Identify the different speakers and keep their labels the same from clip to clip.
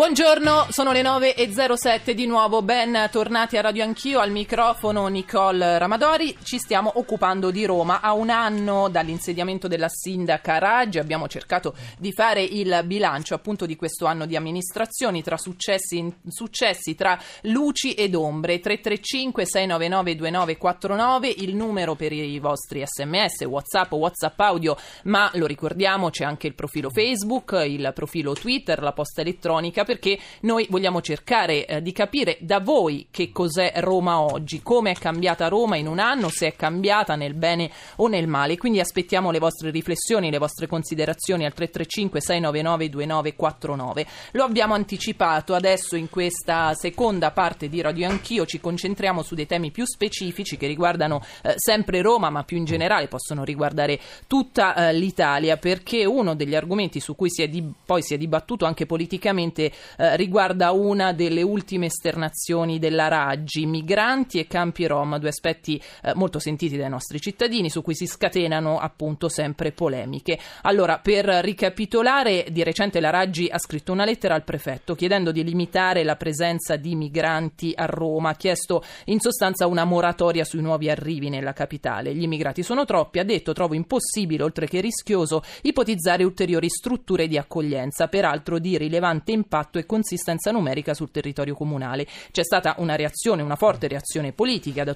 Speaker 1: Buongiorno, sono le 9.07 di nuovo, ben tornati a Radio Anch'io, al microfono Nicole Ramadori, ci stiamo occupando di Roma. A un anno dall'insediamento della sindaca Raggi abbiamo cercato di fare il bilancio appunto di questo anno di amministrazioni tra successi, successi tra luci ed ombre. 335 699 2949 il numero per i vostri sms, whatsapp, whatsapp audio, ma lo ricordiamo c'è anche il profilo Facebook, il profilo Twitter, la posta elettronica perché noi vogliamo cercare eh, di capire da voi che cos'è Roma oggi, come è cambiata Roma in un anno, se è cambiata nel bene o nel male. Quindi aspettiamo le vostre riflessioni, le vostre considerazioni al 335 699 2949. Lo abbiamo anticipato, adesso in questa seconda parte di Radio Anch'io ci concentriamo su dei temi più specifici che riguardano eh, sempre Roma, ma più in generale possono riguardare tutta eh, l'Italia, perché uno degli argomenti su cui si di, poi si è dibattuto anche politicamente eh, riguarda una delle ultime esternazioni della Raggi, migranti e campi Rom, due aspetti eh, molto sentiti dai nostri cittadini su cui si scatenano appunto sempre polemiche. Allora, per ricapitolare, di recente la Raggi ha scritto una lettera al prefetto chiedendo di limitare la presenza di migranti a Roma, ha chiesto in sostanza una moratoria sui nuovi arrivi nella capitale. Gli immigrati sono troppi, ha detto trovo impossibile, oltre che rischioso, ipotizzare ulteriori strutture di accoglienza, peraltro di rilevante impatto impatto e consistenza numerica sul territorio comunale. C'è stata una reazione, una forte reazione politica da,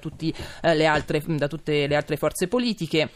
Speaker 1: eh, altre, da tutte le altre forze politiche.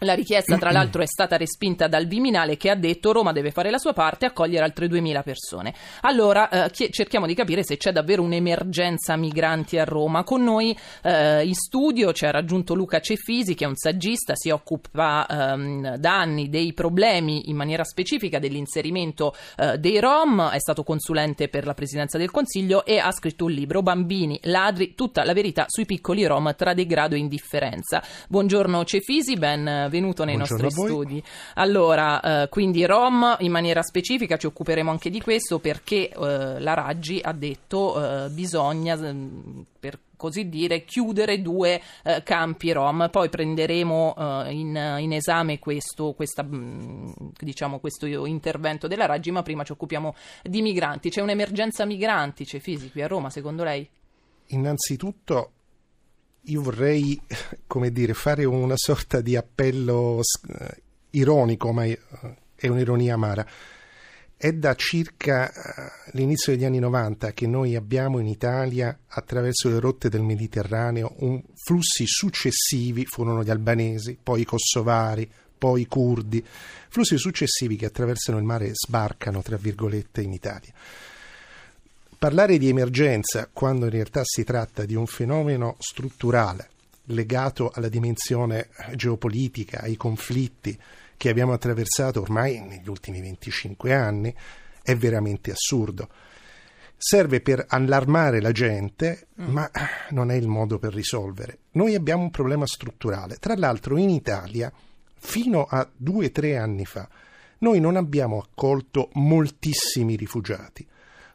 Speaker 1: La richiesta, tra l'altro, è stata respinta dal Viminale che ha detto Roma deve fare la sua parte e accogliere altre 2.000 persone. Allora eh, chi- cerchiamo di capire se c'è davvero un'emergenza migranti a Roma. Con noi eh, in studio ci ha raggiunto Luca Cefisi, che è un saggista, si occupa ehm, da anni dei problemi in maniera specifica dell'inserimento eh, dei Rom, è stato consulente per la Presidenza del Consiglio e ha scritto un libro, Bambini, ladri, tutta la verità sui piccoli Rom tra degrado e indifferenza. Buongiorno Cefisi, ben venuto nei
Speaker 2: Buongiorno
Speaker 1: nostri studi. Allora, eh, quindi Rom in maniera specifica ci occuperemo anche di questo perché eh, la Raggi ha detto eh, bisogna mm, per così dire chiudere due eh, campi Rom. Poi prenderemo eh, in, in, esame questo, questa, mm, diciamo, questo intervento della Raggi, ma prima ci occupiamo di migranti. C'è un'emergenza migranti, c'è fisici qui a Roma, secondo lei?
Speaker 2: Innanzitutto io vorrei, come dire, fare una sorta di appello ironico, ma è un'ironia amara. È da circa eh, l'inizio degli anni 90 che noi abbiamo in Italia, attraverso le rotte del Mediterraneo, un, flussi successivi, furono gli albanesi, poi i kosovari, poi i curdi, flussi successivi che attraversano il mare e sbarcano, tra virgolette, in Italia. Parlare di emergenza quando in realtà si tratta di un fenomeno strutturale legato alla dimensione geopolitica, ai conflitti che abbiamo attraversato ormai negli ultimi 25 anni, è veramente assurdo. Serve per allarmare la gente, mm. ma non è il modo per risolvere. Noi abbiamo un problema strutturale. Tra l'altro in Italia, fino a due o tre anni fa, noi non abbiamo accolto moltissimi rifugiati.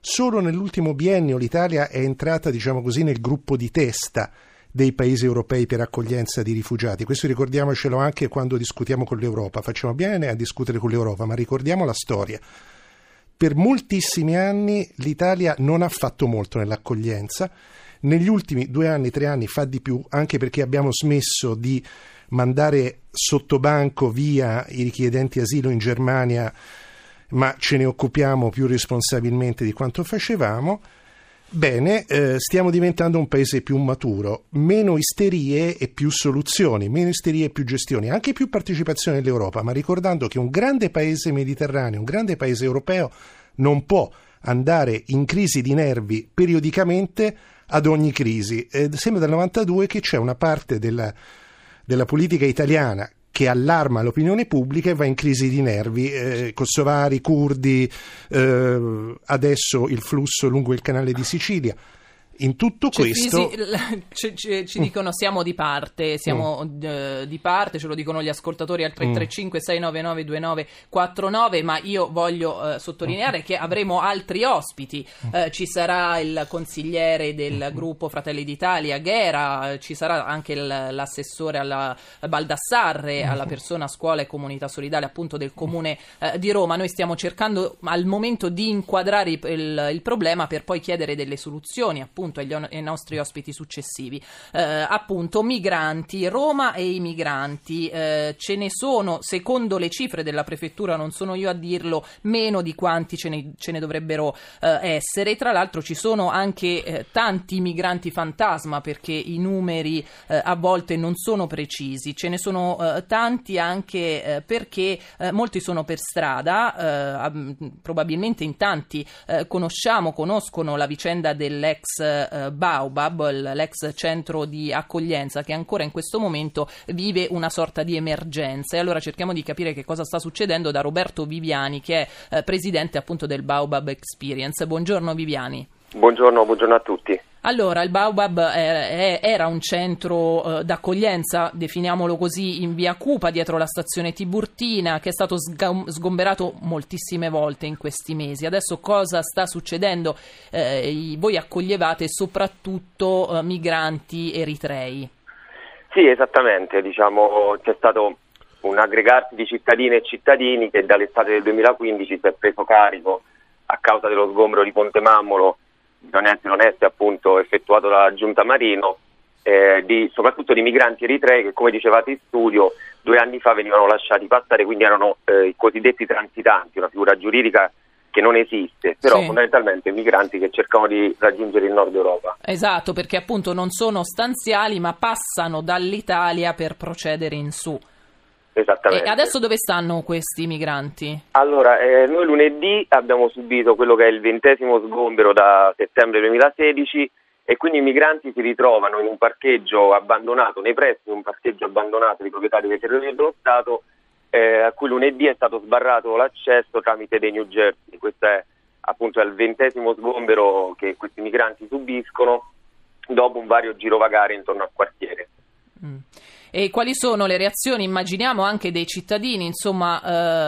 Speaker 2: Solo nell'ultimo biennio l'Italia è entrata, diciamo così, nel gruppo di testa dei paesi europei per accoglienza di rifugiati. Questo ricordiamocelo anche quando discutiamo con l'Europa. Facciamo bene a discutere con l'Europa, ma ricordiamo la storia. Per moltissimi anni l'Italia non ha fatto molto nell'accoglienza. Negli ultimi due anni, tre anni fa di più, anche perché abbiamo smesso di mandare sotto banco via i richiedenti asilo in Germania ma ce ne occupiamo più responsabilmente di quanto facevamo. Bene, eh, stiamo diventando un paese più maturo, meno isterie e più soluzioni, meno isterie e più gestioni, anche più partecipazione dell'Europa, ma ricordando che un grande paese mediterraneo, un grande paese europeo non può andare in crisi di nervi periodicamente ad ogni crisi. Eh, sembra dal 92 che c'è una parte della, della politica italiana che allarma l'opinione pubblica e va in crisi di nervi. Eh, kosovari, curdi, eh, adesso il flusso lungo il canale di Sicilia. In tutto
Speaker 1: Cioè,
Speaker 2: questo...
Speaker 1: fisi- ci, ci- dicono siamo di parte, siamo
Speaker 2: Mm.
Speaker 1: eh, di parte, ce lo dicono gli ascoltatori al 335 699 2949, ma io voglio eh, sottolineare che avremo altri ospiti. Eh, ci sarà il consigliere del gruppo Fratelli d'Italia, Ghera, ci sarà anche il- l'assessore alla Baldassarre, alla persona scuola e comunità solidale appunto del comune eh, di Roma. Noi stiamo cercando al momento di inquadrare il, il- il problema per poi chiedere delle soluzioni appunto agli on- ai nostri ospiti successivi. Eh, appunto, migranti, Roma e i migranti, eh, ce ne sono, secondo le cifre della prefettura, non sono io a dirlo, meno di quanti ce ne, ce ne dovrebbero eh, essere. Tra l'altro ci sono anche eh, tanti migranti fantasma perché i numeri eh, a volte non sono precisi, ce ne sono eh, tanti anche perché molti sono per strada, ab- probabilmente in tanti conosciamo, conoscono la vicenda dell'ex eh, Baobab, l'ex centro di accoglienza che ancora in questo momento vive una sorta di emergenza e allora cerchiamo di capire che cosa sta succedendo da Roberto Viviani che è eh, presidente appunto del Baobab Experience. Buongiorno Viviani.
Speaker 3: Buongiorno, buongiorno a tutti.
Speaker 1: Allora, il Baobab eh, era un centro eh, d'accoglienza, definiamolo così, in via Cupa, dietro la stazione Tiburtina, che è stato sga- sgomberato moltissime volte in questi mesi. Adesso cosa sta succedendo? Eh, voi accoglievate soprattutto eh, migranti eritrei.
Speaker 3: Sì, esattamente, diciamo c'è stato un aggregarsi di cittadine e cittadini che dall'estate del 2015 si è preso carico a causa dello sgombero di Ponte Mammolo, non essere onesti appunto effettuato dalla Giunta Marino, eh, di- soprattutto di migranti eritrei che come dicevate in studio due anni fa venivano lasciati passare, quindi erano eh, i cosiddetti transitanti, una figura giuridica che non esiste, però
Speaker 1: Sì.
Speaker 3: fondamentalmente migranti che cercano di raggiungere il nord Europa.
Speaker 1: Esatto, perché appunto non sono stanziali, ma passano dall'Italia per procedere in su.
Speaker 3: Esattamente.
Speaker 1: E adesso dove stanno questi migranti?
Speaker 3: Allora, eh, noi lunedì abbiamo subito quello che è il ventesimo sgombero da settembre 2016 e quindi i migranti si ritrovano in un parcheggio abbandonato, nei pressi di un parcheggio abbandonato di proprietari dei territori dello Stato, eh, a cui lunedì è stato sbarrato l'accesso tramite dei New Jersey. Questo è appunto il ventesimo sgombero che questi migranti subiscono dopo un vario girovagare intorno al quartiere.
Speaker 1: Mm. E quali sono le reazioni, immaginiamo, anche dei cittadini? Insomma,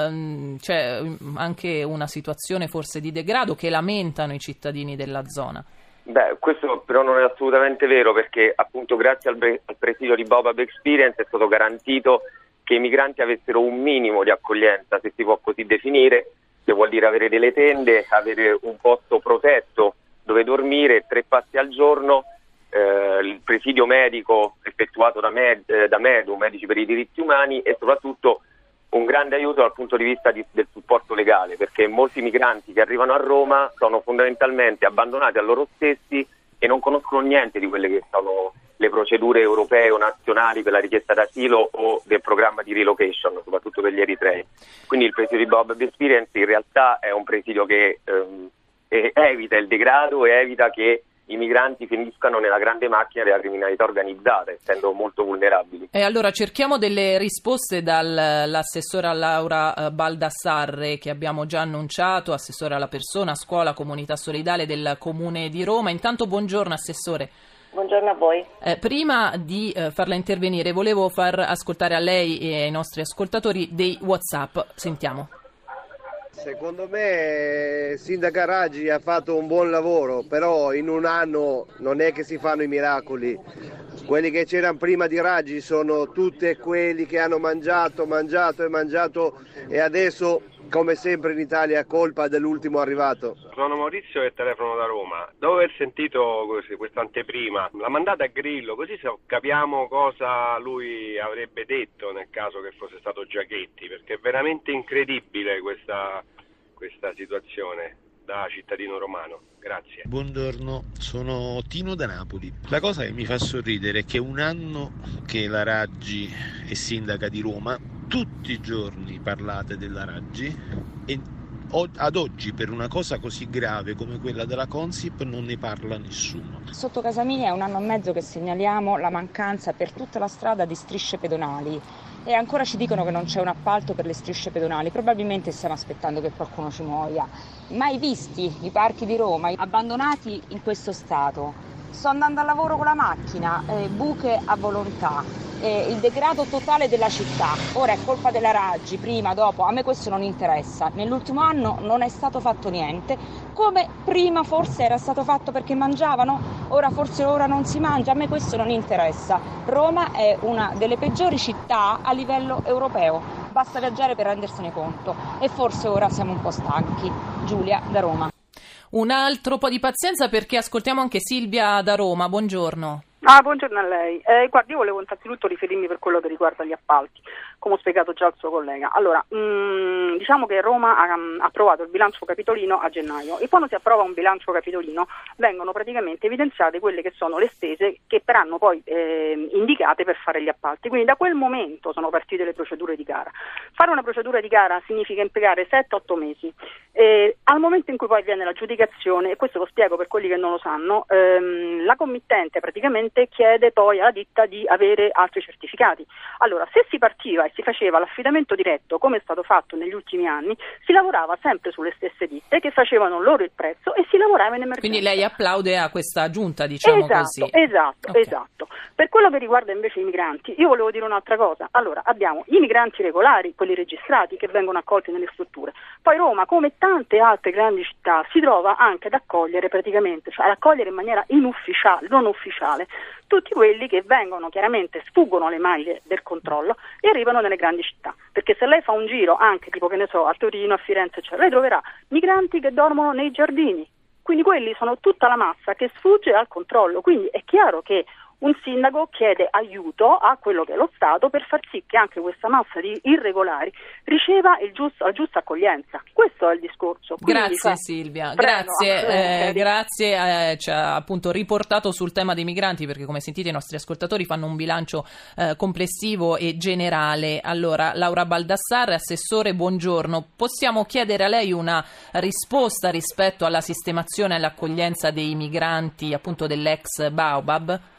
Speaker 1: ehm, c'è mm, anche una situazione forse di degrado che lamentano i cittadini della zona.
Speaker 3: Beh, questo però non è assolutamente vero perché appunto grazie al, bre- al presidio di Baobab Experience è stato garantito che i migranti avessero un minimo di accoglienza, se si può così definire, che vuol dire avere delle tende, avere un posto protetto dove dormire, tre passi al giorno, eh, il presidio medico effettuato da, Med, eh, da MEDU, Medici per i diritti umani e soprattutto un grande aiuto dal punto di vista di- del supporto legale, perché molti migranti che arrivano a Roma sono fondamentalmente abbandonati a loro stessi e non conoscono niente di quelle che sono le procedure europee o nazionali per la richiesta d'asilo o del programma di relocation, soprattutto per gli eritrei. Quindi il presidio di Bob Experience in realtà è un presidio che ehm, eh, evita il degrado e evita che i migranti finiscano nella grande macchina della criminalità organizzata, essendo molto vulnerabili.
Speaker 1: E allora cerchiamo delle risposte dall'assessora Laura eh, Baldassarre che abbiamo già annunciato, assessore alla persona, scuola, comunità solidale del Comune di Roma. Intanto buongiorno Assessore.
Speaker 4: Buongiorno a voi.
Speaker 1: Eh, prima di eh, farla intervenire volevo far ascoltare a lei e ai nostri ascoltatori dei Whatsapp. Sentiamo.
Speaker 5: Secondo me Sindaca Raggi ha fatto un buon lavoro, però in un anno non è che si fanno i miracoli. Quelli che c'erano prima di Raggi sono tutti quelli che hanno mangiato, mangiato e mangiato e adesso, come sempre in Italia, colpa dell'ultimo arrivato.
Speaker 6: Sono Maurizio e telefono da Roma. Dopo aver sentito questa anteprima, la mandata a Grillo, così se- capiamo cosa lui avrebbe detto nel caso che fosse stato Giachetti, perché è veramente incredibile questa, questa situazione da cittadino romano. Grazie.
Speaker 7: Buongiorno, sono Tino da Napoli. La cosa che mi fa sorridere è che un anno che la Raggi è sindaca di Roma, tutti i giorni parlate della Raggi e ad oggi per una cosa così grave come quella della Consip non ne parla nessuno.
Speaker 8: Sotto casa mia è un anno e mezzo che segnaliamo la mancanza per tutta la strada di strisce pedonali e ancora ci dicono che non c'è un appalto per le strisce pedonali, probabilmente stiamo aspettando che qualcuno ci muoia. Mai visti i parchi di Roma abbandonati in questo stato? sto andando al lavoro con la macchina, eh, buche a volontà, eh, il degrado totale della città. Ora è colpa della Raggi, prima, dopo, a me questo non interessa. Nell'ultimo anno non è stato fatto niente, come prima forse era stato fatto perché mangiavano, ora forse ora non si mangia, a me questo non interessa. Roma è una delle peggiori città a livello europeo, basta viaggiare per rendersene conto e forse ora siamo un po' stanchi. Giulia da Roma.
Speaker 1: Un altro po' di pazienza perché ascoltiamo anche Silvia da Roma. Buongiorno.
Speaker 4: Ah, buongiorno a lei. Eh, guardi, io volevo innanzitutto riferirmi per quello che riguarda gli appalti, come ho spiegato già al suo collega. Allora, mh, mm, diciamo che Roma ha, ha, approvato il bilancio capitolino a gennaio e quando si approva un bilancio capitolino vengono praticamente evidenziate quelle che sono le spese che verranno poi eh, indicate per fare gli appalti. Quindi da quel momento sono partite le procedure di gara. Fare una procedura di gara significa impiegare 7-8 mesi. Eh, al momento in cui poi viene l'aggiudicazione, e questo lo spiego per quelli che non lo sanno, ehm, la committente praticamente chiede poi alla ditta di avere altri certificati. Allora, se si partiva e si faceva l'affidamento diretto, come è stato fatto negli ultimi anni, si lavorava sempre sulle stesse ditte che facevano loro il prezzo e si lavorava in emergenza.
Speaker 1: Quindi lei applaude a questa giunta, diciamo
Speaker 4: esatto,
Speaker 1: così.
Speaker 4: Esatto, okay. esatto. Per quello che riguarda invece i migranti, io volevo dire un'altra cosa. Allora, abbiamo i migranti regolari, quelli registrati, che vengono accolti nelle strutture. Poi Roma, come tante altre grandi città, si trova anche ad accogliere praticamente, cioè ad accogliere in maniera inufficiale, non ufficiale, tutti quelli che vengono chiaramente, sfuggono le maglie del controllo e arrivano nelle grandi città. Perché se lei fa un giro anche tipo che ne so a Torino, a Firenze, eccetera, lei troverà migranti che dormono nei giardini. Quindi quelli sono tutta la massa che sfugge al controllo. Quindi è chiaro che un sindaco chiede aiuto a quello che è lo Stato per far sì che anche questa massa di irregolari riceva giusto, la giusta accoglienza. Questo è il discorso.
Speaker 1: Quindi grazie. Silvia, grazie, eh, grazie eh, ci ha appunto riportato sul tema dei migranti perché come sentite i nostri ascoltatori fanno un bilancio eh, complessivo e generale. Allora, Laura Baldassarre, assessore, buongiorno. Possiamo chiedere a lei una risposta rispetto alla sistemazione e all'accoglienza dei migranti appunto dell'ex Baobab?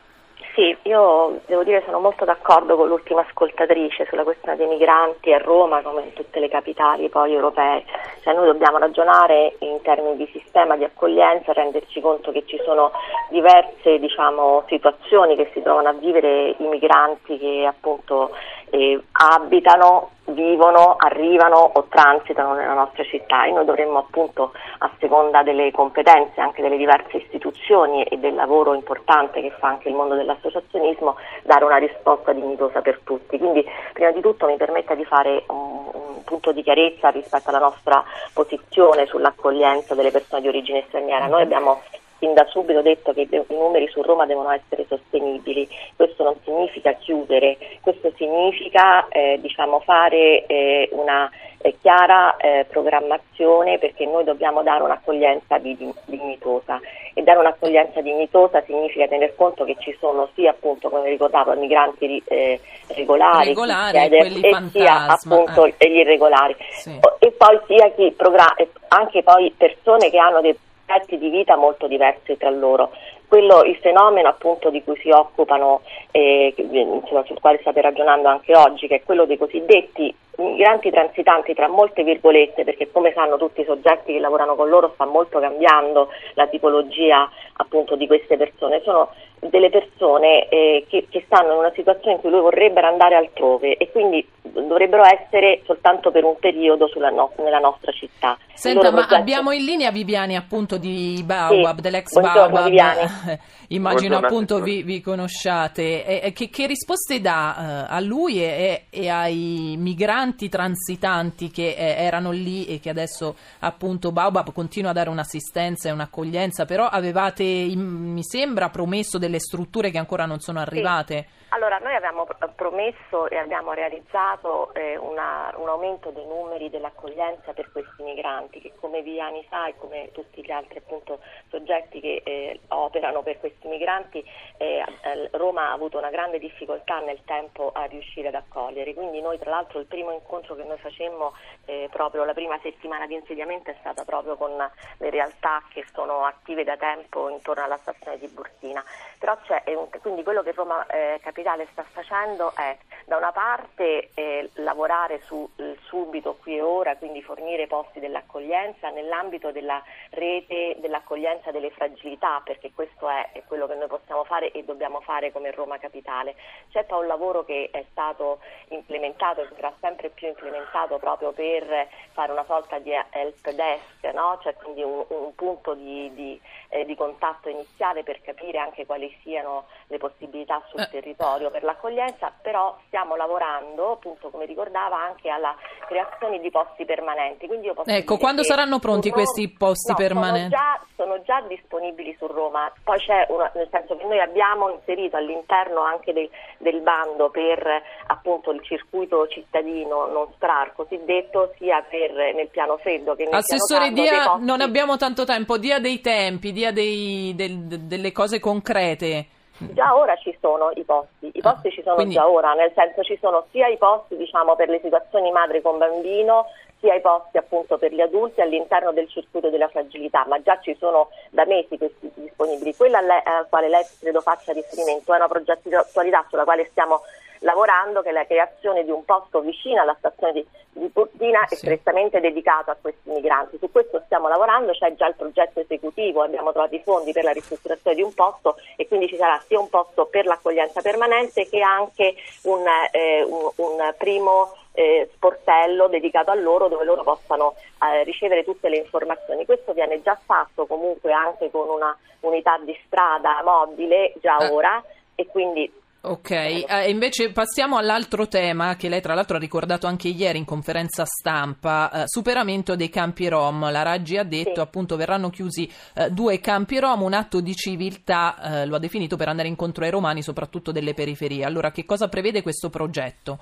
Speaker 9: Sì, io devo dire sono molto d'accordo con l'ultima ascoltatrice sulla questione dei migranti a Roma come in tutte le capitali poi europee. Cioè noi dobbiamo ragionare in termini di sistema di accoglienza, renderci conto che ci sono diverse diciamo, situazioni che si trovano a vivere i migranti che appunto eh, abitano vivono, arrivano o transitano nella nostra città e noi dovremmo appunto a seconda delle competenze anche delle diverse istituzioni e del lavoro importante che fa anche il mondo dell'associazionismo dare una risposta dignitosa per tutti. Quindi prima di tutto mi permetta di fare un, un punto di chiarezza rispetto alla nostra posizione sull'accoglienza delle persone di origine straniera. Noi abbiamo fin da subito detto che i numeri su Roma devono essere sostenibili, questo non significa chiudere, questo significa eh, diciamo, fare eh, una eh, chiara eh, programmazione perché noi dobbiamo dare un'accoglienza dignitosa e dare un'accoglienza dignitosa significa tener conto che ci sono sia appunto come ricordavo migranti eh, regolari,
Speaker 1: regolari
Speaker 9: chiede,
Speaker 1: e
Speaker 9: sia appunto
Speaker 1: eh.
Speaker 9: gli irregolari
Speaker 1: sì.
Speaker 9: e poi sia chi programma anche poi persone che hanno dei aspetti di vita molto diversi tra loro. Quello, il fenomeno appunto di cui si occupano, eh, insomma, sul quale state ragionando anche oggi, che è quello dei cosiddetti migranti transitanti tra molte virgolette, perché come sanno tutti i soggetti che lavorano con loro sta molto cambiando la tipologia appunto di queste persone, sono delle persone eh, che, che, stanno in una situazione in cui lui vorrebbero andare altrove e quindi dovrebbero essere soltanto per un periodo no, nella nostra città.
Speaker 1: Senta, ma abbiamo in linea Viviani appunto di Baobab,
Speaker 9: sì.
Speaker 1: dell'ex
Speaker 9: Buongiorno,
Speaker 1: Baobab.
Speaker 9: Viviani.
Speaker 1: Immagino Buongiorno. appunto vi, vi conosciate. E, e che, che, risposte dà uh, a lui e, e, ai migranti transitanti che eh, erano lì e che adesso appunto Baobab continua a dare un'assistenza e un'accoglienza, però avevate, mi sembra, promesso delle strutture che ancora non sono arrivate.
Speaker 9: Sì. Allora, noi abbiamo promesso e abbiamo realizzato eh, una, un aumento dei numeri dell'accoglienza per questi migranti che come Viani sa e come tutti gli altri appunto, soggetti che eh, operano per questi migranti, eh, Roma ha avuto una grande difficoltà nel tempo a riuscire ad accogliere. Quindi noi tra l'altro il primo incontro che noi facemmo eh, proprio la prima settimana di insediamento è stata proprio con le realtà che sono attive da tempo intorno alla stazione di Bursina. Però c'è, quindi quello che Roma eh, Capitale sta facendo è da una parte eh, lavorare sul subito, qui e ora, quindi fornire posti dell'accoglienza nell'ambito della rete dell'accoglienza delle fragilità, perché questo è, è quello che noi possiamo fare e dobbiamo fare come Roma Capitale. C'è poi un lavoro che è stato implementato e verrà sempre più implementato proprio per fare una sorta di help desk, no? cioè quindi un, un punto di, di, eh, di, contatto iniziale per capire anche quali siano le possibilità sul eh. territorio per l'accoglienza, però stiamo lavorando, appunto come ricordava, anche alla creazione di posti permanenti.
Speaker 1: ecco, quando saranno pronti Roma, questi posti
Speaker 9: no,
Speaker 1: permanenti?
Speaker 9: Sono già, sono già, disponibili su Roma, poi c'è una, nel senso che noi abbiamo inserito all'interno anche del, del bando per appunto il circuito cittadino non STRAR cosiddetto sia per nel piano freddo che nel
Speaker 1: Assessore
Speaker 9: piano
Speaker 1: dia, posti... non abbiamo tanto tempo, dia dei tempi, dia dei, del, delle cose concrete.
Speaker 9: Già ora ci sono i posti, i posti ah, ci sono quindi... già ora, nel senso ci sono sia i posti diciamo, per le situazioni madre con bambino, sia i posti appunto per gli adulti all'interno del circuito della fragilità, ma già ci sono da mesi questi disponibili. Quella al quale lei credo faccia riferimento è una progettualità sulla quale stiamo lavorando, che è la creazione di un posto vicino alla stazione di, di Portina sì. strettamente dedicato a questi migranti. Su questo stiamo lavorando, c'è già il progetto esecutivo, abbiamo trovato i fondi per la ristrutturazione di un posto e quindi ci sarà sia un posto per l'accoglienza permanente che anche un, eh, un, un primo eh, sportello dedicato a loro dove loro possano eh, ricevere tutte le informazioni. Questo viene già fatto comunque anche con una unità di strada mobile già eh. ora e quindi
Speaker 1: Ok, eh, invece passiamo all'altro tema che lei tra l'altro ha ricordato anche ieri in conferenza stampa, eh, superamento dei campi Rom. La Raggi ha detto sì. appunto verranno chiusi eh, due campi Rom, un atto di civiltà, eh, lo ha definito per andare incontro ai romani soprattutto delle periferie. Allora che cosa prevede questo progetto?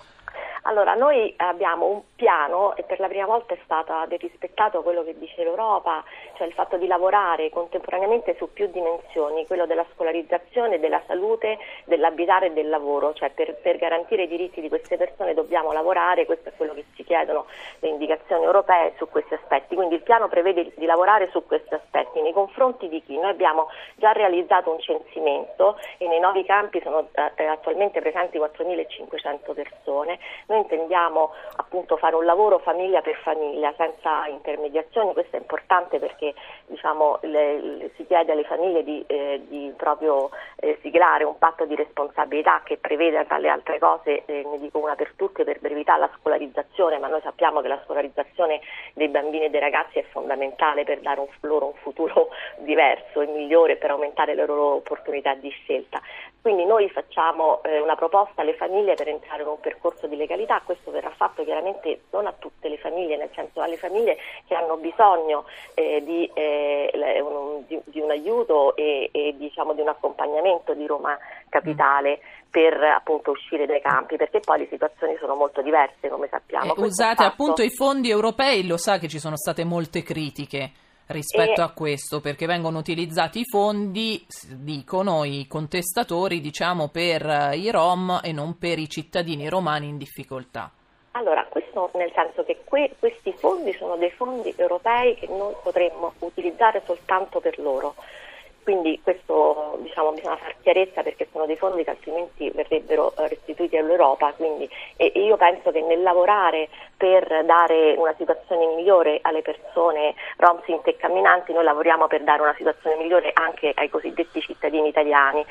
Speaker 9: Allora, noi abbiamo un piano e per la prima volta è stato rispettato quello che dice l'Europa, cioè il fatto di lavorare contemporaneamente su più dimensioni, quello della scolarizzazione, della salute, dell'abitare e del lavoro, cioè per, per garantire i diritti di queste persone dobbiamo lavorare, questo è quello che ci chiedono le indicazioni europee su questi aspetti, quindi il piano prevede di lavorare su questi aspetti nei confronti di chi? Noi abbiamo già realizzato un censimento e nei nuovi campi sono eh, attualmente presenti 4.500 persone. Noi noi intendiamo appunto fare un lavoro famiglia per famiglia senza intermediazioni, questo è importante perché diciamo, le, le, si chiede alle famiglie di, eh, di proprio eh, siglare un patto di responsabilità che prevede tra le altre cose, eh, ne dico una per tutte, per brevità la scolarizzazione, ma noi sappiamo che la scolarizzazione dei bambini e dei ragazzi è fondamentale per dare un, loro un futuro diverso e migliore per aumentare le loro opportunità di scelta. Quindi noi facciamo eh, una proposta alle famiglie per entrare in un percorso di legalità, questo verrà fatto chiaramente non a tutte le famiglie, nel senso alle famiglie che hanno bisogno eh, di, eh, un, di, di, un aiuto e, e diciamo, di un accompagnamento di Roma Capitale. Mm per appunto uscire dai campi, perché poi le situazioni sono molto diverse, come sappiamo.
Speaker 1: Eh, usate appunto i fondi europei, lo sa che ci sono state molte critiche rispetto e... a questo, perché vengono utilizzati i fondi, dicono i contestatori, diciamo, per eh, i Rom e non per i cittadini romani in difficoltà.
Speaker 9: Allora, questo nel senso che que- questi fondi sono dei fondi europei che noi potremmo utilizzare soltanto per loro. Quindi questo diciamo, bisogna fare chiarezza perché sono dei fondi che altrimenti verrebbero eh, restituiti all'Europa. Quindi, e, e io penso che nel lavorare per dare una situazione migliore alle persone rom, sinti e camminanti, noi lavoriamo per dare una situazione migliore anche ai cosiddetti cittadini italiani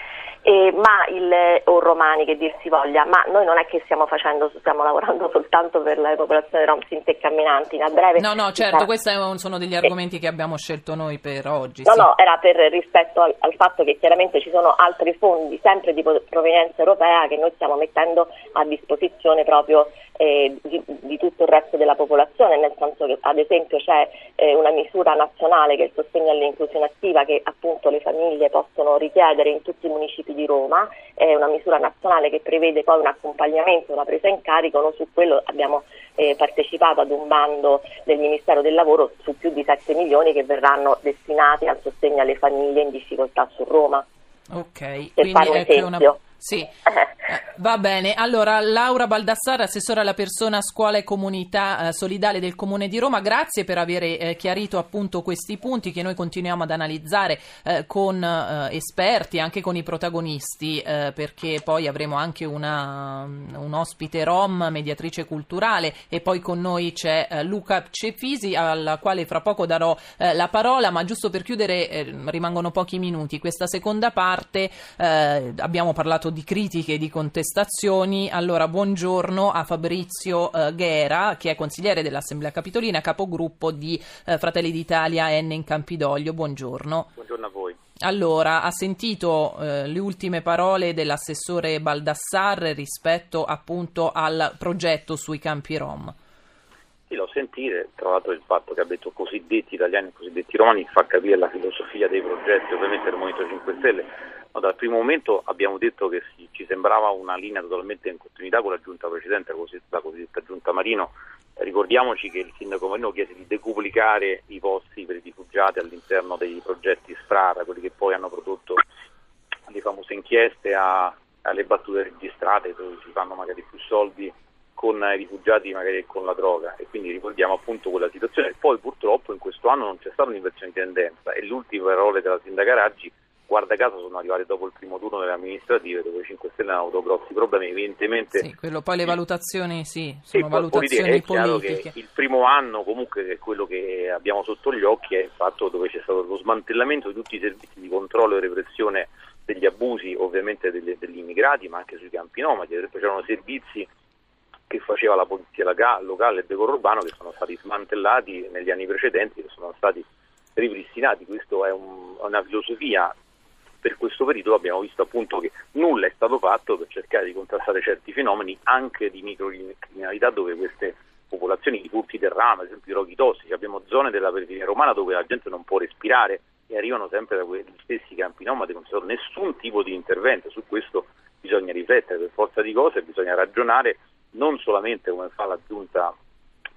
Speaker 9: eh, ma il, o romani che dir si voglia, ma noi non è che stiamo facendo, stiamo lavorando soltanto per la popolazione rom, sinti e camminanti, a breve.
Speaker 1: No, no, certo, sarà... questi sono degli argomenti eh. che abbiamo scelto noi per oggi.
Speaker 9: No,
Speaker 1: sì.
Speaker 9: no, era per rispetto al, al, fatto che chiaramente ci sono altri fondi, sempre di provenienza europea, che noi stiamo mettendo a disposizione proprio eh, di, di, tutto il resto della popolazione, nel senso che ad esempio c'è eh, una misura nazionale che è il sostegno all'inclusione attiva che appunto le famiglie possono richiedere in tutti i municipi di Roma, è una misura nazionale che prevede poi un accompagnamento, una presa in carico, noi su quello abbiamo eh, partecipato ad un bando del Ministero del Lavoro su più di 7 milioni che verranno destinati al sostegno alle famiglie in difficoltà su Roma.
Speaker 1: Ok,
Speaker 9: per fare un esempio.
Speaker 1: Una... Sì. Va bene, allora Laura Baldassare, assessore alla persona, scuola e comunità eh, solidale del Comune di Roma, grazie per aver eh, chiarito appunto questi punti che noi continuiamo ad analizzare eh, con eh, esperti, anche con i protagonisti, eh, perché poi avremo anche una, un ospite rom, mediatrice culturale e poi con noi c'è eh, Luca Cefisi alla quale fra poco darò la parola, ma giusto per chiudere rimangono pochi minuti. Questa seconda parte abbiamo parlato di critiche, di contestazioni. Allora, buongiorno a Fabrizio eh, Ghera, che è consigliere dell'Assemblea Capitolina, capogruppo di eh, Fratelli d'Italia N in Campidoglio. Buongiorno.
Speaker 10: Buongiorno a voi.
Speaker 1: Allora, ha sentito eh, le ultime parole dell'assessore Baldassar rispetto appunto al progetto sui campi Rom?
Speaker 10: Sì, l'ho sentito, tra l'altro il fatto che abbia detto cosiddetti italiani e cosiddetti romani fa capire la filosofia dei progetti ovviamente del Movimento 5 Stelle No, dal primo momento abbiamo detto che ci sembrava una linea totalmente in continuità con la giunta precedente, la cosiddetta giunta Marino. Ricordiamoci che il sindaco Marino chiese di decuplicare i posti per i rifugiati all'interno dei progetti Strara, quelli che poi hanno prodotto le famose inchieste a, alle battute registrate dove si fanno magari più soldi con i rifugiati magari con la droga e quindi ricordiamo appunto quella situazione. Poi purtroppo in questo anno non c'è stata un'inversione di tendenza e le ultime parole della sindaca Raggi guarda caso sono arrivati dopo il primo turno delle amministrative dove i 5 Stelle hanno avuto grossi problemi evidentemente
Speaker 1: sì, quello poi le valutazioni sì, sono sì, valutazioni politiche.
Speaker 10: il primo anno comunque che è quello che abbiamo sotto gli occhi è il fatto dove c'è stato lo smantellamento di tutti i servizi di controllo e repressione degli abusi ovviamente degli, degli immigrati ma anche sui campi nomadi. Ad esempio c'erano servizi che faceva la polizia locale e decoro urbano che sono stati smantellati negli anni precedenti che sono stati ripristinati. Questa è un, una filosofia per questo periodo abbiamo visto appunto che nulla è stato fatto per cercare di contrastare certi fenomeni anche di microcriminalità dove queste popolazioni di furti del rame, ad esempio i roghi tossici, abbiamo zone della periferia romana dove la gente non può respirare e arrivano sempre da quegli stessi campi nomadi, non c'è nessun tipo di intervento, su questo bisogna riflettere per forza di cose, bisogna ragionare non solamente come fa la giunta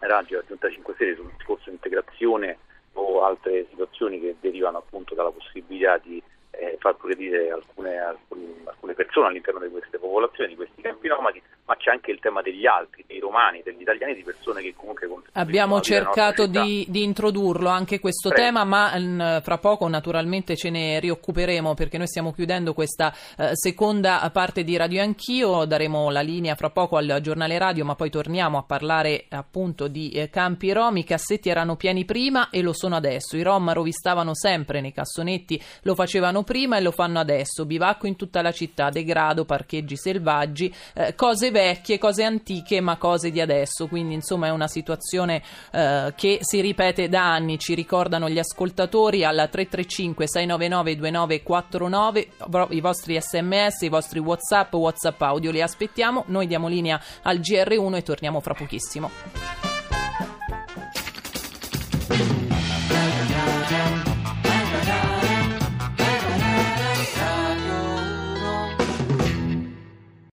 Speaker 10: Raggi, la giunta 5 Stelle sul discorso di integrazione o altre situazioni che derivano appunto dalla possibilità di eh, far progredire alcune, alcune, alcune, persone all'interno di queste popolazioni, di questi campi nomadi, ma c'è anche il tema degli altri, dei romani, degli italiani, di persone che comunque
Speaker 1: Abbiamo cercato di, di, introdurlo anche questo Prego. tema, ma mh, mm, fra poco naturalmente ce ne rioccuperemo perché noi stiamo chiudendo questa eh, seconda parte di Radio Anch'io, daremo la linea fra poco al giornale radio, ma poi torniamo a parlare appunto di eh, campi rom. I cassetti erano pieni prima e lo sono adesso. I rom rovistavano sempre nei cassonetti, lo facevano prima e lo fanno adesso. Bivacco in tutta la città, degrado, parcheggi selvaggi, eh, cose vecchie, cose antiche, ma cose di adesso. Quindi, insomma, è una situazione eh, che si ripete da anni. Ci ricordano gli ascoltatori alla 335 699 2949 i vostri sms, i vostri whatsapp, whatsapp audio li aspettiamo. Noi diamo linea al GR1 e torniamo fra pochissimo.